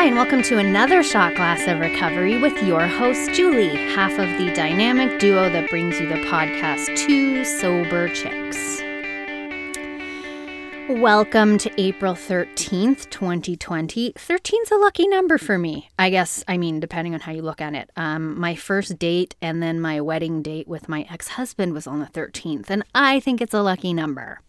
Hi, and welcome to another shot glass of recovery with your host, Julie, half of the dynamic duo that brings you the podcast Two Sober Chicks. Welcome to April 13th, 2020. 13's a lucky number for me. I guess, I mean, depending on how you look at it. Um, my first date and then my wedding date with my ex husband was on the 13th, and I think it's a lucky number.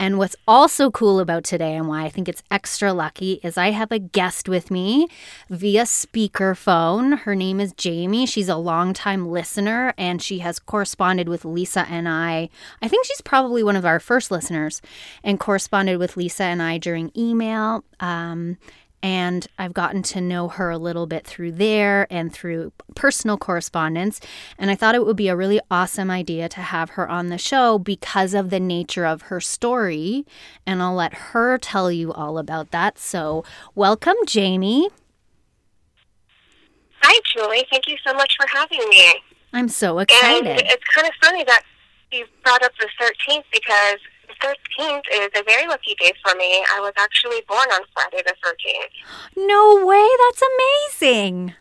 And what's also cool about today and why I think it's extra lucky is I have a guest with me via speakerphone. Her name is Jamie. She's a longtime listener and she has corresponded with Lisa and I. I think she's probably one of our first listeners and corresponded with Lisa and I during email. Um, and I've gotten to know her a little bit through there and through personal correspondence. And I thought it would be a really awesome idea to have her on the show because of the nature of her story. And I'll let her tell you all about that. So, welcome, Jamie. Hi, Julie. Thank you so much for having me. I'm so excited. And it's kind of funny that you brought up the 13th because 13th is a very lucky day for me. I was actually born on Friday the 13th. No way. That's amazing.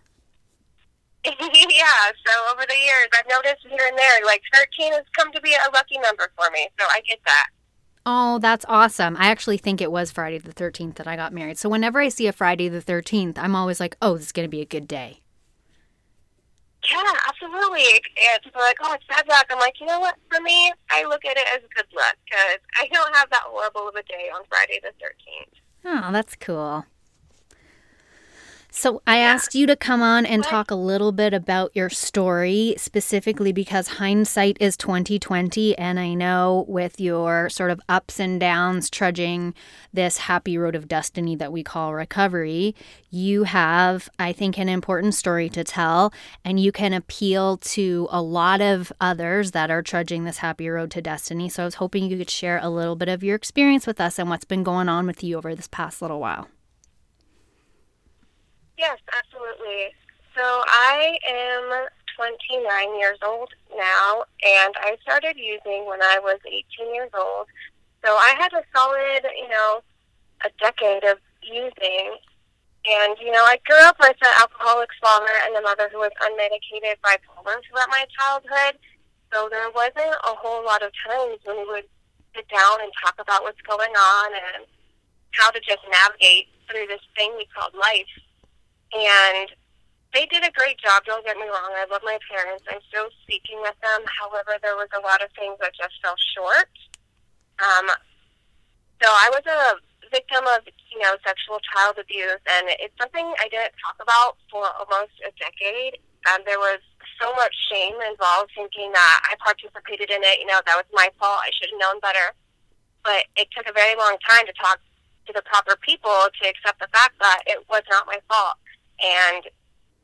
yeah, so over the years, I've noticed here and there, like 13 has come to be a lucky number for me, so I get that. Oh, that's awesome. I actually think it was Friday the 13th that I got married. So whenever I see a Friday the 13th, I'm always like, oh, this is going to be a good day. Yeah, absolutely. And people are like, oh, it's bad luck. I'm like, you know what? For me, I look at it as good luck because I don't have that horrible of a day on Friday the 13th. Oh, that's cool. So I asked you to come on and talk a little bit about your story specifically because hindsight is 2020 and I know with your sort of ups and downs trudging this happy road of destiny that we call recovery, you have I think an important story to tell and you can appeal to a lot of others that are trudging this happy road to destiny. So I was hoping you could share a little bit of your experience with us and what's been going on with you over this past little while. Yes, absolutely. So I am 29 years old now, and I started using when I was 18 years old. So I had a solid, you know, a decade of using. And, you know, I grew up with an alcoholic father and a mother who was unmedicated bipolar throughout my childhood. So there wasn't a whole lot of times when we would sit down and talk about what's going on and how to just navigate through this thing we called life. And they did a great job, don't get me wrong. I love my parents. I'm still speaking with them. However, there was a lot of things that just fell short. Um, so I was a victim of, you know, sexual child abuse, and it's something I didn't talk about for almost a decade. Um, there was so much shame involved, thinking that I participated in it. You know, that was my fault. I should have known better. But it took a very long time to talk to the proper people to accept the fact that it was not my fault and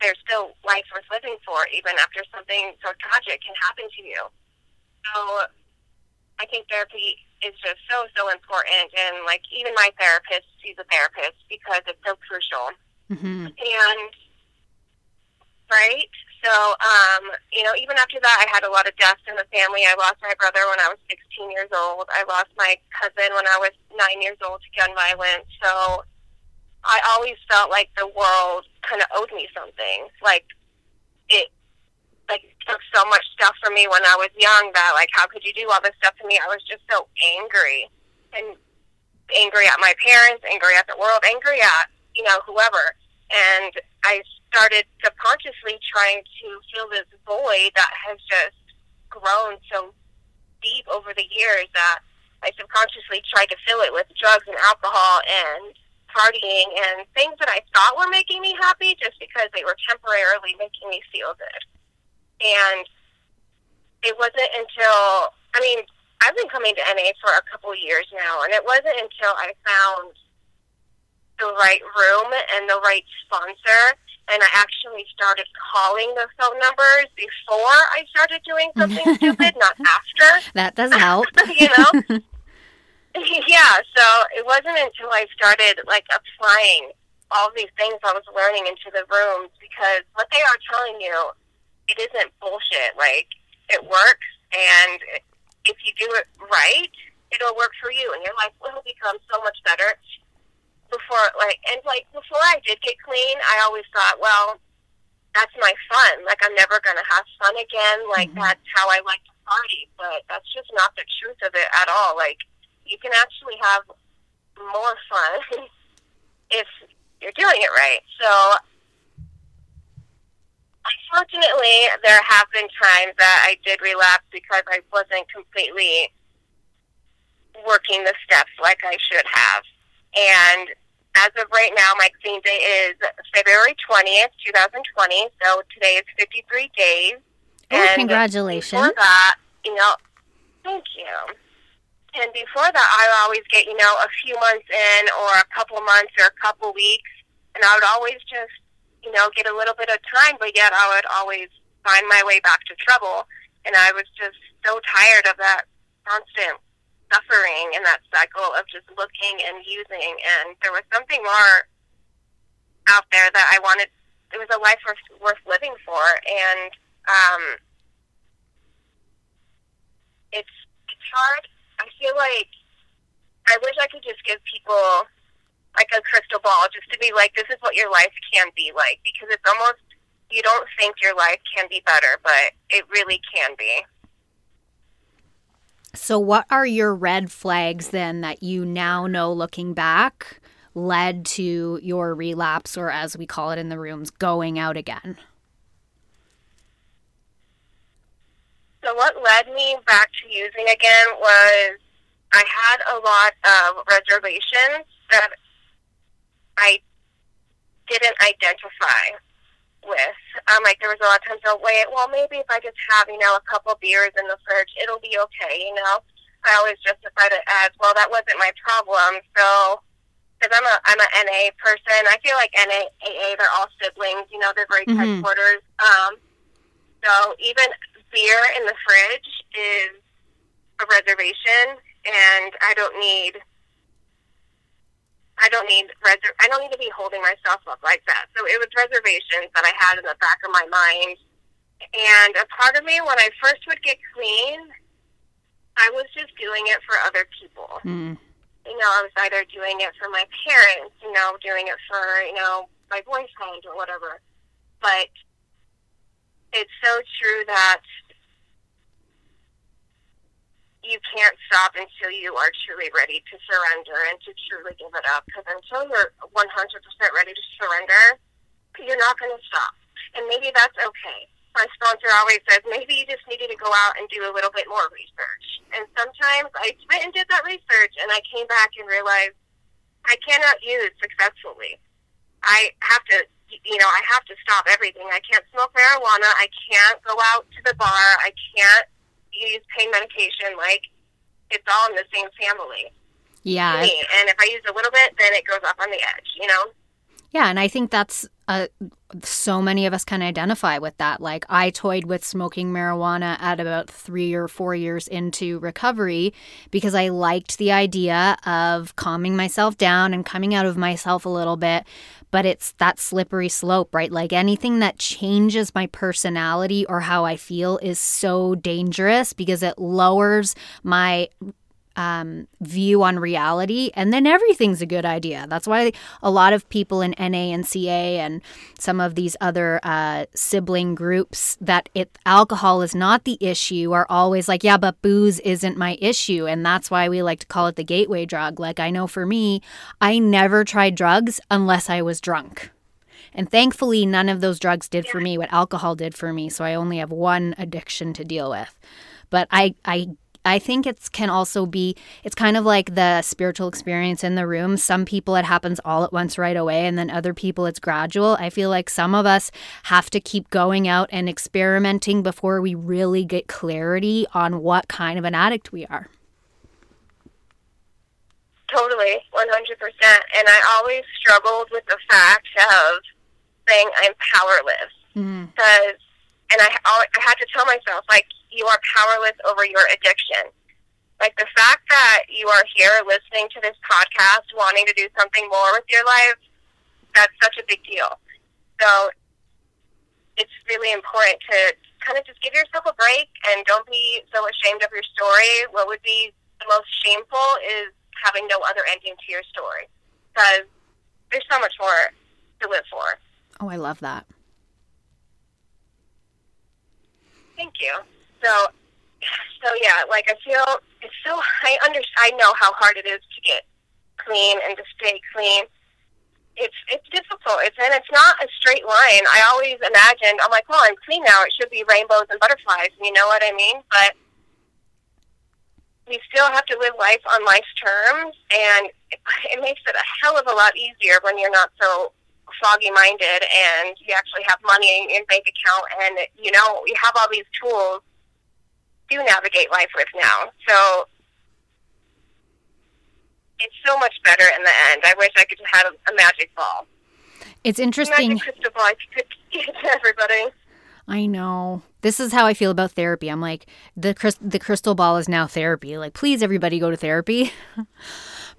there's still life worth living for, even after something so tragic can happen to you. So I think therapy is just so, so important. And like even my therapist, she's a therapist because it's so crucial. Mm-hmm. And, right? So, um, you know, even after that, I had a lot of deaths in the family. I lost my brother when I was 16 years old. I lost my cousin when I was nine years old to gun violence. So, I always felt like the world kind of owed me something. Like it, like took so much stuff from me when I was young that like how could you do all this stuff to me? I was just so angry and angry at my parents, angry at the world, angry at you know whoever. And I started subconsciously trying to fill this void that has just grown so deep over the years that I subconsciously tried to fill it with drugs and alcohol and partying and things that I thought were making me happy just because they were temporarily making me feel good. And it wasn't until, I mean, I've been coming to NA for a couple years now, and it wasn't until I found the right room and the right sponsor and I actually started calling the phone numbers before I started doing something stupid, not after. That does help. you know? yeah, so it wasn't until I started like applying all these things I was learning into the rooms because what they are telling you, it isn't bullshit. Like it works, and if you do it right, it'll work for you, and your life will become so much better. before, like, and like before I did get clean, I always thought, well, that's my fun. Like, I'm never gonna have fun again. Like, mm-hmm. that's how I like to party. But that's just not the truth of it at all. Like, you can actually have more fun if you're doing it right. So, unfortunately, there have been times that I did relapse because I wasn't completely working the steps like I should have. And as of right now, my clean day is February 20th, 2020. So today is 53 days. Oh, and congratulations. Before that, you know, thank you. And before that, I would always get, you know, a few months in or a couple months or a couple weeks. And I would always just, you know, get a little bit of time, but yet I would always find my way back to trouble. And I was just so tired of that constant suffering in that cycle of just looking and using. And there was something more out there that I wanted. It was a life worth, worth living for, and um, it's it's hard. I feel like I wish I could just give people like a crystal ball, just to be like, this is what your life can be like, because it's almost you don't think your life can be better, but it really can be. So, what are your red flags then that you now know looking back led to your relapse, or as we call it in the rooms, going out again? So, what led me back to using again was I had a lot of reservations that I didn't identify with. Um, like there was a lot of times I'll wait. Well, maybe if I just have you know a couple beers in the fridge, it'll be okay. You know, I always justified it as well. That wasn't my problem. So because I'm a I'm a NA person, I feel like NA AA they're all siblings. You know, they're very mm-hmm. tight quarters. Um, so even beer in the fridge is a reservation, and I don't need I don't need reser- I don't need to be holding myself up like that. So it was reservations that I had in the back of my mind. And a part of me, when I first would get clean, I was just doing it for other people. Mm. You know, I was either doing it for my parents, you know, doing it for, you know, my boyfriend or whatever. But it's so true that you can't stop until you are truly ready to surrender and to truly give it up. Because until you're 100% ready to surrender, you're not going to stop. And maybe that's okay. My sponsor always says maybe you just needed to go out and do a little bit more research. And sometimes I went and did that research, and I came back and realized I cannot use successfully. I have to, you know, I have to stop everything. I can't smoke marijuana. I can't go out to the bar. I can't use pain medication, like it's all in the same family. Yeah. And if I use a little bit, then it goes up on the edge, you know? Yeah, and I think that's uh, so many of us can identify with that. Like, I toyed with smoking marijuana at about three or four years into recovery because I liked the idea of calming myself down and coming out of myself a little bit but it's that slippery slope, right? Like anything that changes my personality or how I feel is so dangerous because it lowers my um, view on reality, and then everything's a good idea. That's why a lot of people in NA and CA and some of these other uh, sibling groups that it alcohol is not the issue are always like, yeah, but booze isn't my issue, and that's why we like to call it the gateway drug. Like I know for me, I never tried drugs unless I was drunk. And thankfully, none of those drugs did for me what alcohol did for me. So I only have one addiction to deal with. But I, I I think it can also be, it's kind of like the spiritual experience in the room. Some people it happens all at once right away, and then other people it's gradual. I feel like some of us have to keep going out and experimenting before we really get clarity on what kind of an addict we are. Totally, 100%. And I always struggled with the fact of saying I'm powerless. Mm-hmm. Because, mm. and I, I had to tell myself, like, you are powerless over your addiction. Like the fact that you are here listening to this podcast, wanting to do something more with your life, that's such a big deal. So it's really important to kind of just give yourself a break and don't be so ashamed of your story. What would be the most shameful is having no other ending to your story. Because there's so much more to live for. Oh, I love that. Thank you. So, so yeah, like I feel it's so I under I know how hard it is to get clean and to stay clean. It's it's difficult. It's and it's not a straight line. I always imagined I'm like, well, I'm clean now. It should be rainbows and butterflies. You know what I mean? But we still have to live life on life's terms, and it, it makes it a hell of a lot easier when you're not so foggy minded and you actually have money in bank account and you know you have all these tools to navigate life with now. So it's so much better in the end. I wish I could have a, a magic ball. It's interesting. Magic crystal ball I could give to everybody. I know. This is how I feel about therapy. I'm like the the crystal ball is now therapy. Like please everybody go to therapy.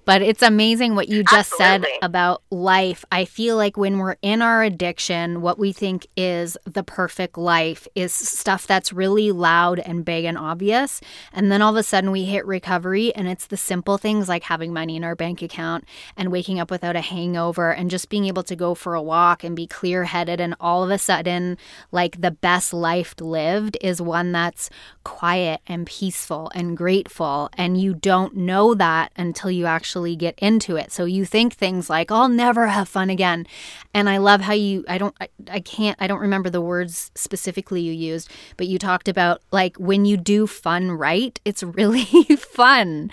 But it's amazing what you just Absolutely. said about life. I feel like when we're in our addiction, what we think is the perfect life is stuff that's really loud and big and obvious. And then all of a sudden we hit recovery and it's the simple things like having money in our bank account and waking up without a hangover and just being able to go for a walk and be clear headed. And all of a sudden, like the best life lived is one that's quiet and peaceful and grateful. And you don't know that until you actually actually get into it. So you think things like, I'll never have fun again. And I love how you, I don't, I, I can't, I don't remember the words specifically you used, but you talked about like when you do fun right, it's really fun.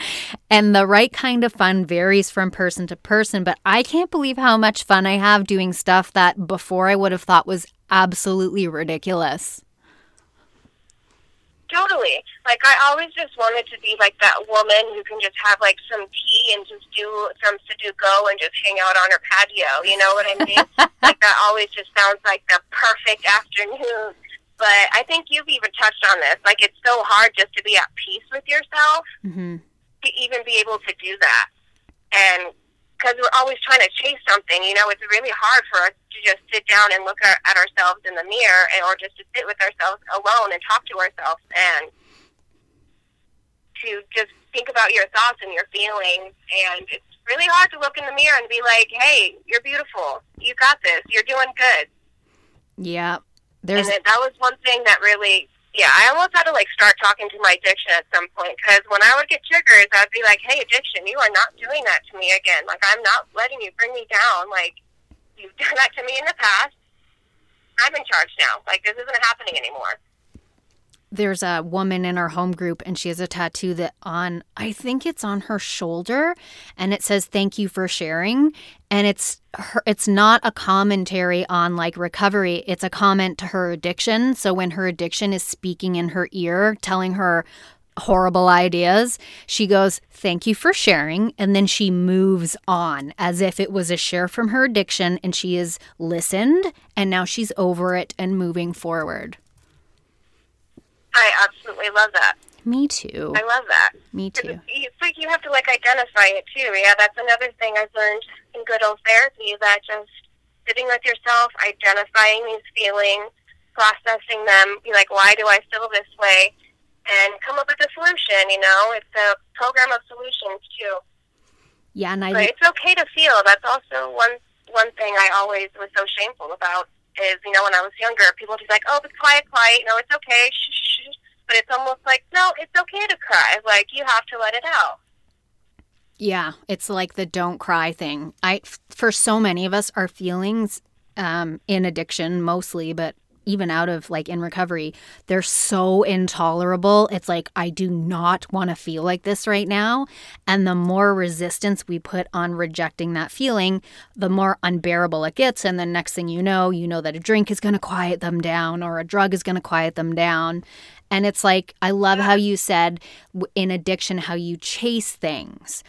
And the right kind of fun varies from person to person. But I can't believe how much fun I have doing stuff that before I would have thought was absolutely ridiculous. Totally. Like I always just wanted to be like that woman who can just have like some tea and just do some Sudoku and just hang out on her patio. You know what I mean? like that always just sounds like the perfect afternoon. But I think you've even touched on this. Like it's so hard just to be at peace with yourself mm-hmm. to even be able to do that. And because we're always trying to chase something, you know, it's really hard for us to just sit down and look at, ourselves in the mirror and, or just to sit with ourselves alone and talk to ourselves and to just think about your thoughts and your feelings. And it's really hard to look in the mirror and be like, hey, you're beautiful. You got this. You're doing good. Yeah. There's... And that was one thing that really yeah, I almost had to like start talking to my addiction at some point because when I would get triggers, I'd be like, "Hey, addiction, you are not doing that to me again. Like, I'm not letting you bring me down. Like, you've done that to me in the past. I'm in charge now. Like, this isn't happening anymore." There's a woman in our home group and she has a tattoo that on I think it's on her shoulder and it says thank you for sharing. And it's her, it's not a commentary on like recovery. It's a comment to her addiction. So when her addiction is speaking in her ear telling her horrible ideas she goes thank you for sharing. And then she moves on as if it was a share from her addiction and she is listened and now she's over it and moving forward I absolutely love that. Me too. I love that. Me too. It's like you have to like identify it too. Yeah, that's another thing I've learned in good old therapy that just sitting with yourself, identifying these feelings, processing them, be like, why do I feel this way? And come up with a solution, you know? It's a program of solutions too. Yeah, and I but it's okay to feel. That's also one one thing I always was so shameful about is, you know, when I was younger, people would be like, oh, be quiet, quiet, no, it's okay, shh, shh. But it's almost like, no, it's okay to cry. Like, you have to let it out. Yeah, it's like the don't cry thing. I, for so many of us, our feelings um, in addiction mostly, but even out of like in recovery, they're so intolerable. It's like, I do not want to feel like this right now. And the more resistance we put on rejecting that feeling, the more unbearable it gets. And then next thing you know, you know that a drink is going to quiet them down or a drug is going to quiet them down. And it's like, I love how you said in addiction, how you chase things.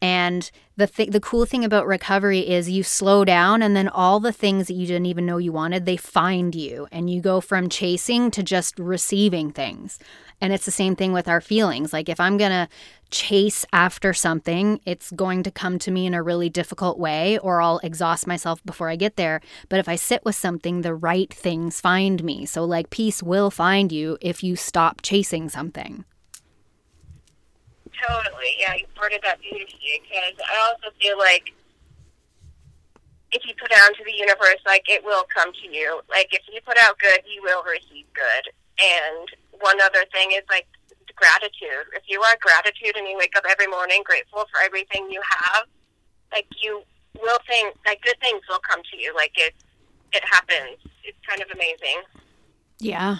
And the th- the cool thing about recovery is you slow down and then all the things that you didn't even know you wanted, they find you and you go from chasing to just receiving things. And it's the same thing with our feelings. Like if I'm going to chase after something, it's going to come to me in a really difficult way or I'll exhaust myself before I get there. But if I sit with something, the right things find me. So like peace will find you if you stop chasing something. Totally. Yeah, you worded that beautifully because I also feel like if you put out into the universe, like it will come to you. Like if you put out good, you will receive good. And one other thing is like gratitude. If you are gratitude and you wake up every morning grateful for everything you have, like you will think like good things will come to you. Like it it happens. It's kind of amazing. Yeah.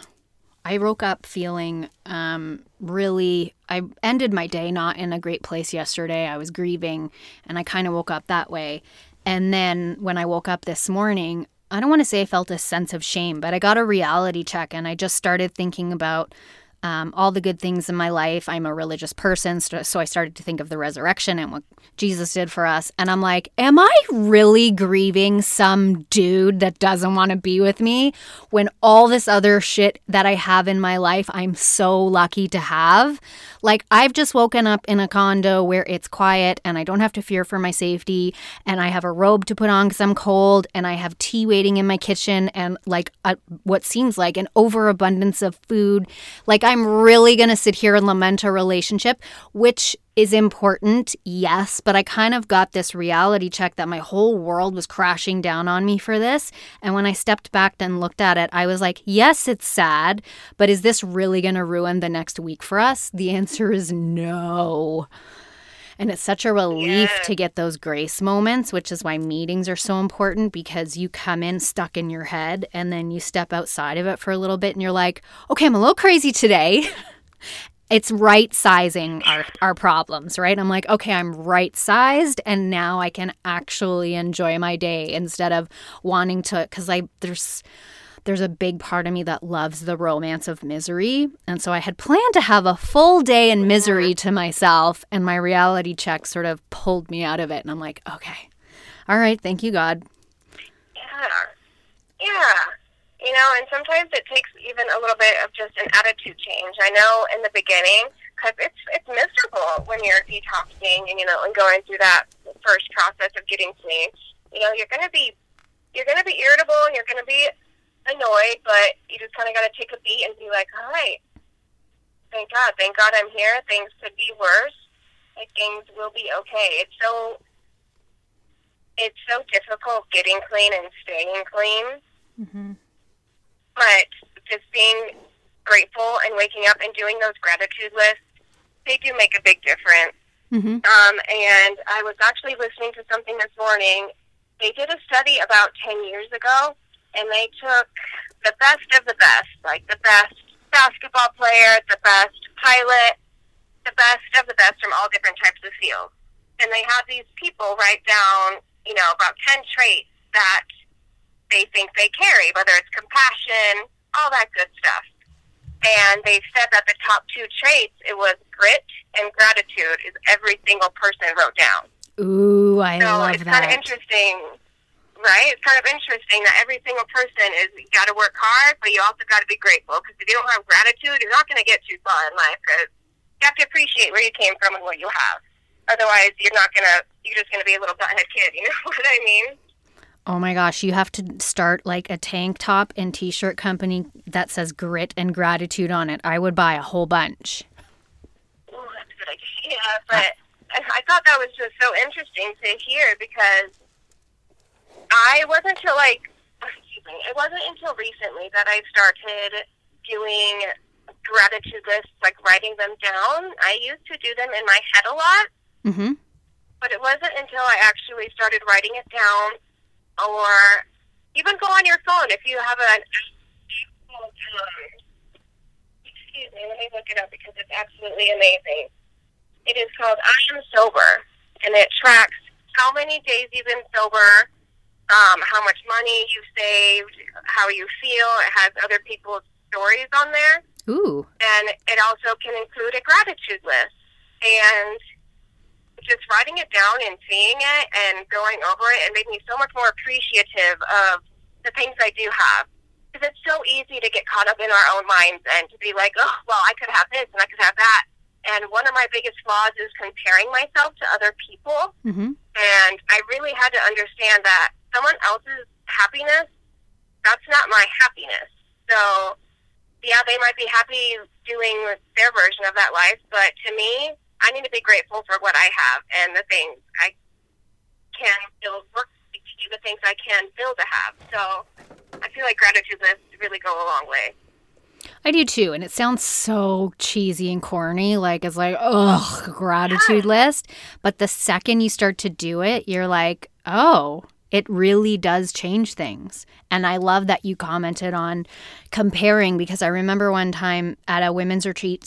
I woke up feeling um, really. I ended my day not in a great place yesterday. I was grieving, and I kind of woke up that way. And then when I woke up this morning, I don't want to say I felt a sense of shame, but I got a reality check, and I just started thinking about um, all the good things in my life. I'm a religious person, so I started to think of the resurrection and what Jesus did for us. And I'm like, am I really grieving some dude that doesn't want to be with me when all this other shit that I have in my life, I'm so lucky to have? Like, I've just woken up in a condo where it's quiet and I don't have to fear for my safety, and I have a robe to put on because I'm cold, and I have tea waiting in my kitchen, and like a, what seems like an overabundance of food. Like, I'm really going to sit here and lament a relationship, which is important, yes, but I kind of got this reality check that my whole world was crashing down on me for this. And when I stepped back and looked at it, I was like, yes, it's sad, but is this really going to ruin the next week for us? The answer is no. And it's such a relief yeah. to get those grace moments, which is why meetings are so important because you come in stuck in your head and then you step outside of it for a little bit and you're like, okay, I'm a little crazy today. it's right sizing our, our problems, right? I'm like, okay, I'm right sized and now I can actually enjoy my day instead of wanting to because I there's there's a big part of me that loves the romance of misery. And so I had planned to have a full day in misery to myself, and my reality check sort of pulled me out of it. And I'm like, okay, all right, thank you, God. Yeah. Yeah. You know, and sometimes it takes even a little bit of just an attitude change. I know in the beginning, because it's it's miserable when you're detoxing and you know and going through that first process of getting clean. You know, you're gonna be you're gonna be irritable and you're gonna be annoyed, but you just kind of got to take a beat and be like, all right, thank God, thank God I'm here. Things could be worse. Like things will be okay. It's so it's so difficult getting clean and staying clean. Mm-hmm but just being grateful and waking up and doing those gratitude lists, they do make a big difference. Mm-hmm. Um, and I was actually listening to something this morning. They did a study about 10 years ago, and they took the best of the best, like the best basketball player, the best pilot, the best of the best from all different types of fields. And they had these people write down, you know, about 10 traits that they think they carry, whether it's compassion, all that good stuff. And they said that the top two traits, it was grit and gratitude, is every single person wrote down. Ooh, I so love it's that. kind of interesting, right? It's kind of interesting that every single person is you got to work hard, but you also got to be grateful because if you don't have gratitude, you're not going to get too far in life because you have to appreciate where you came from and what you have. Otherwise, you're not gonna. You're just gonna be a little butthead kid. You know what I mean? Oh my gosh, you have to start like a tank top and t shirt company that says grit and gratitude on it. I would buy a whole bunch. Oh, that's a good idea. But I thought that was just so interesting to hear because I wasn't until like, excuse me, it wasn't until recently that I started doing gratitude lists, like writing them down. I used to do them in my head a lot. Mm-hmm. But it wasn't until I actually started writing it down or even go on your phone if you have an excuse me, let me look it up because it's absolutely amazing. It is called I Am Sober, and it tracks how many days you've been sober, um, how much money you've saved, how you feel. It has other people's stories on there. Ooh. And it also can include a gratitude list. And just writing it down and seeing it and going over it, it made me so much more appreciative of the things I do have. Because it's so easy to get caught up in our own minds and to be like, oh, well, I could have this and I could have that. And one of my biggest flaws is comparing myself to other people. Mm-hmm. And I really had to understand that someone else's happiness, that's not my happiness. So, yeah, they might be happy doing their version of that life, but to me, I need to be grateful for what I have and the things I can build work do the things I can still to have. So I feel like gratitude lists really go a long way. I do too. And it sounds so cheesy and corny. Like, it's like, ugh, gratitude list. But the second you start to do it, you're like, oh, it really does change things. And I love that you commented on comparing because I remember one time at a women's retreat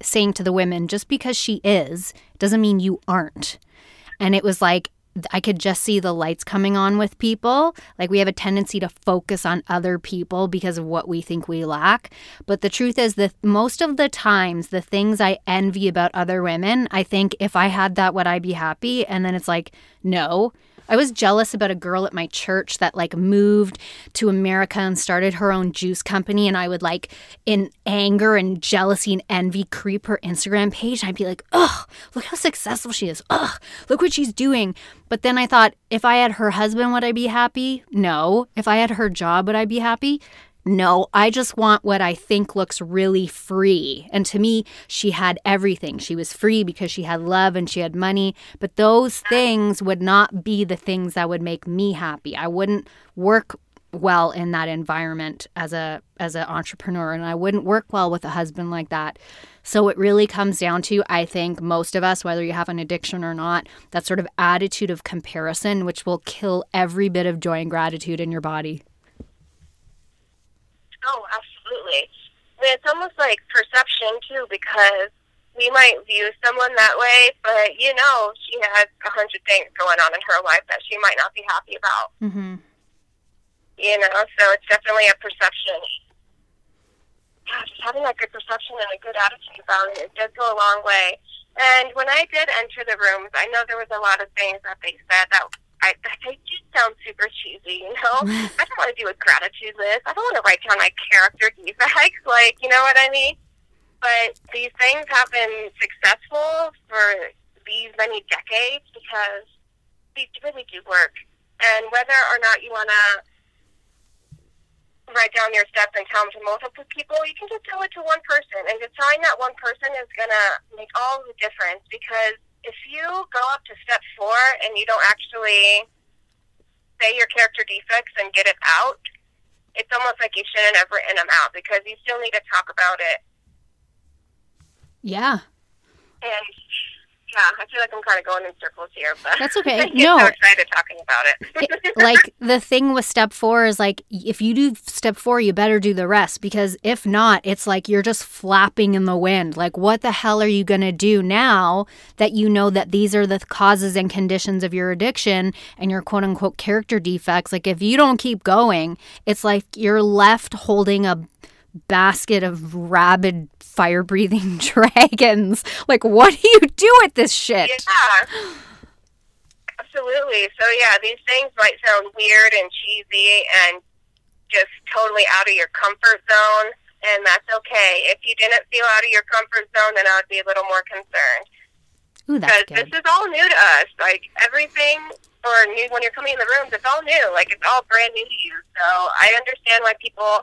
saying to the women, just because she is doesn't mean you aren't. And it was like, I could just see the lights coming on with people. Like we have a tendency to focus on other people because of what we think we lack. But the truth is that most of the times, the things I envy about other women, I think if I had that, would I be happy? And then it's like, no, I was jealous about a girl at my church that like moved to America and started her own juice company. And I would like, in anger and jealousy and envy, creep her Instagram page. And I'd be like, ugh, look how successful she is. Ugh, look what she's doing. But then I thought, if I had her husband, would I be happy? No. If I had her job, would I be happy? No, I just want what I think looks really free. And to me, she had everything. She was free because she had love and she had money. But those things would not be the things that would make me happy. I wouldn't work well in that environment as a as an entrepreneur and I wouldn't work well with a husband like that. So it really comes down to I think most of us whether you have an addiction or not that sort of attitude of comparison which will kill every bit of joy and gratitude in your body. Oh, absolutely. it's almost like perception too, because we might view someone that way, but you know, she has a hundred things going on in her life that she might not be happy about. Mm-hmm. You know, so it's definitely a perception. Yeah, just having that good perception and a good attitude about it, it does go a long way. And when I did enter the rooms, I know there was a lot of things that they said that I, they do sound super cheesy, you know? I don't want to do a gratitude list. I don't want to write down my character defects, like, you know what I mean? But these things have been successful for these many decades because these really do work. And whether or not you want to write down your steps and tell them to multiple people, you can just tell it to one person. And just telling that one person is going to make all the difference because – if you go up to step four and you don't actually say your character defects and get it out, it's almost like you shouldn't have written them out because you still need to talk about it. Yeah. And yeah, I feel like I'm kind of going in circles here, but that's okay. no, so excited talking about it. like the thing with step four is like if you do step four, you better do the rest because if not, it's like you're just flapping in the wind. Like, what the hell are you gonna do now that you know that these are the causes and conditions of your addiction and your quote unquote character defects? Like, if you don't keep going, it's like you're left holding a basket of rabid fire breathing dragons. Like, what do you do with this shit? Yeah. Absolutely. So, yeah, these things might sound weird and cheesy and just totally out of your comfort zone, and that's okay. If you didn't feel out of your comfort zone, then I would be a little more concerned. Because this is all new to us. Like, everything or new when you're coming in the rooms, it's all new. Like, it's all brand new to you. So, I understand why people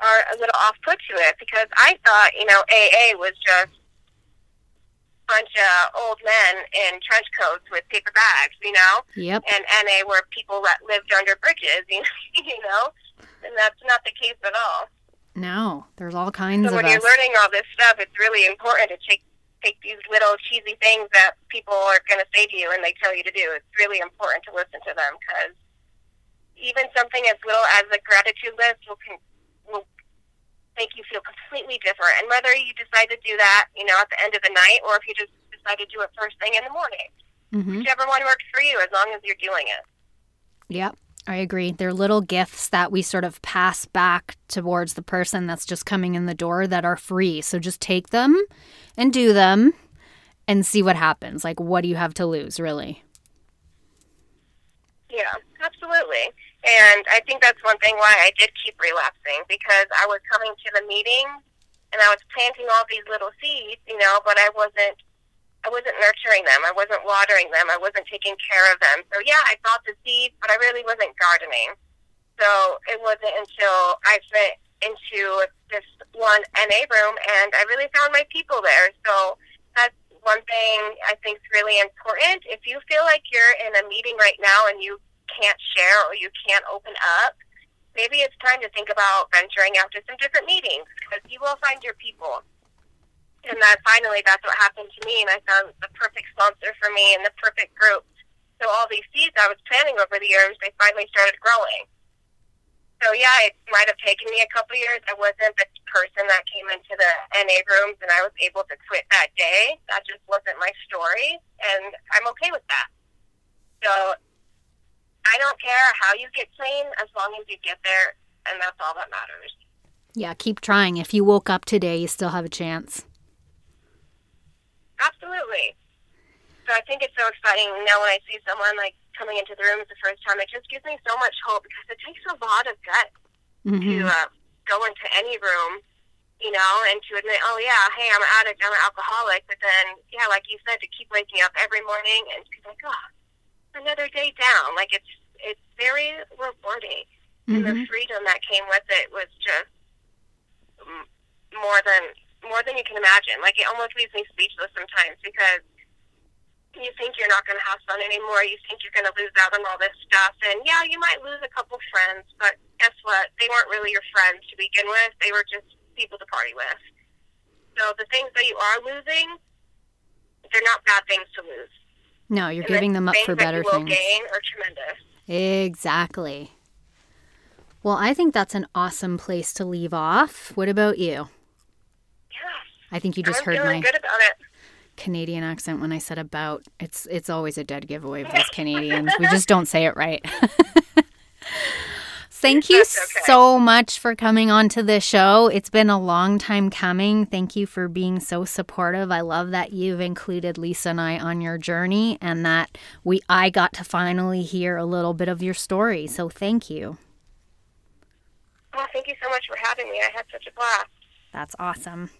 are a little off put to it because I thought, you know, AA was just a bunch of old men in trench coats with paper bags, you know? Yep. And NA were people that lived under bridges, you know? And that's not the case at all. No, there's all kinds so of when you're learning all this stuff, it's really important to take take these little cheesy things that people are going to say to you and they tell you to do. It's really important to listen to them because even something as little as a gratitude list will con- will make you feel completely different. And whether you decide to do that, you know, at the end of the night, or if you just decide to do it first thing in the morning, mm-hmm. whichever one works for you, as long as you're doing it. Yep. I agree. They're little gifts that we sort of pass back towards the person that's just coming in the door that are free. So just take them and do them and see what happens. Like, what do you have to lose, really? Yeah, absolutely. And I think that's one thing why I did keep relapsing because I was coming to the meeting and I was planting all these little seeds, you know, but I wasn't I wasn't nurturing them. I wasn't watering them. I wasn't taking care of them. So yeah, I bought the seeds, but I really wasn't gardening. So it wasn't until I went into this one NA room and I really found my people there. So that's one thing I think is really important. If you feel like you're in a meeting right now and you can't share or you can't open up, maybe it's time to think about venturing out to some different meetings because you will find your people. And that finally, that's what happened to me, and I found the perfect sponsor for me and the perfect group. So all these seeds I was planting over the years, they finally started growing. So yeah, it might have taken me a couple years. I wasn't the person that came into the NA rooms and I was able to quit that day. That just wasn't my story, and I'm okay with that. So I don't care how you get clean as long as you get there, and that's all that matters. Yeah, keep trying. If you woke up today, you still have a chance. Absolutely. So I think it's so exciting now when I see someone like coming into the rooms the first time. It just gives me so much hope because it takes a lot of guts mm-hmm. to uh, go into any room, you know, and to admit, oh yeah, hey, I'm an addict, I'm an alcoholic. But then, yeah, like you said, to keep waking up every morning and be like, oh, another day down. Like it's it's very rewarding, mm-hmm. and the mm-hmm. freedom that came with it was just more than more than you can imagine. Like it almost leaves me speechless sometimes because you think you're not going to have fun anymore. You think you're going to lose out on all this stuff, and yeah, you might lose a couple friends, but guess what? They weren't really your friends to begin with. They were just people to party with. So the things that you are losing, they're not bad things to lose. No, you're and giving the them up for better things. Gain are tremendous. Exactly. Well, I think that's an awesome place to leave off. What about you? Yeah. I think you just I'm heard my Canadian accent when I said about. It's it's always a dead giveaway with us Canadians. we just don't say it right. Thank you okay. so much for coming on to the show. It's been a long time coming. Thank you for being so supportive. I love that you've included Lisa and I on your journey and that we I got to finally hear a little bit of your story. So thank you. Well, thank you so much for having me. I had such a blast. That's awesome.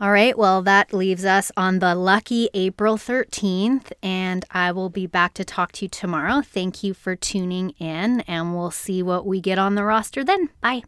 All right, well, that leaves us on the lucky April 13th, and I will be back to talk to you tomorrow. Thank you for tuning in, and we'll see what we get on the roster then. Bye.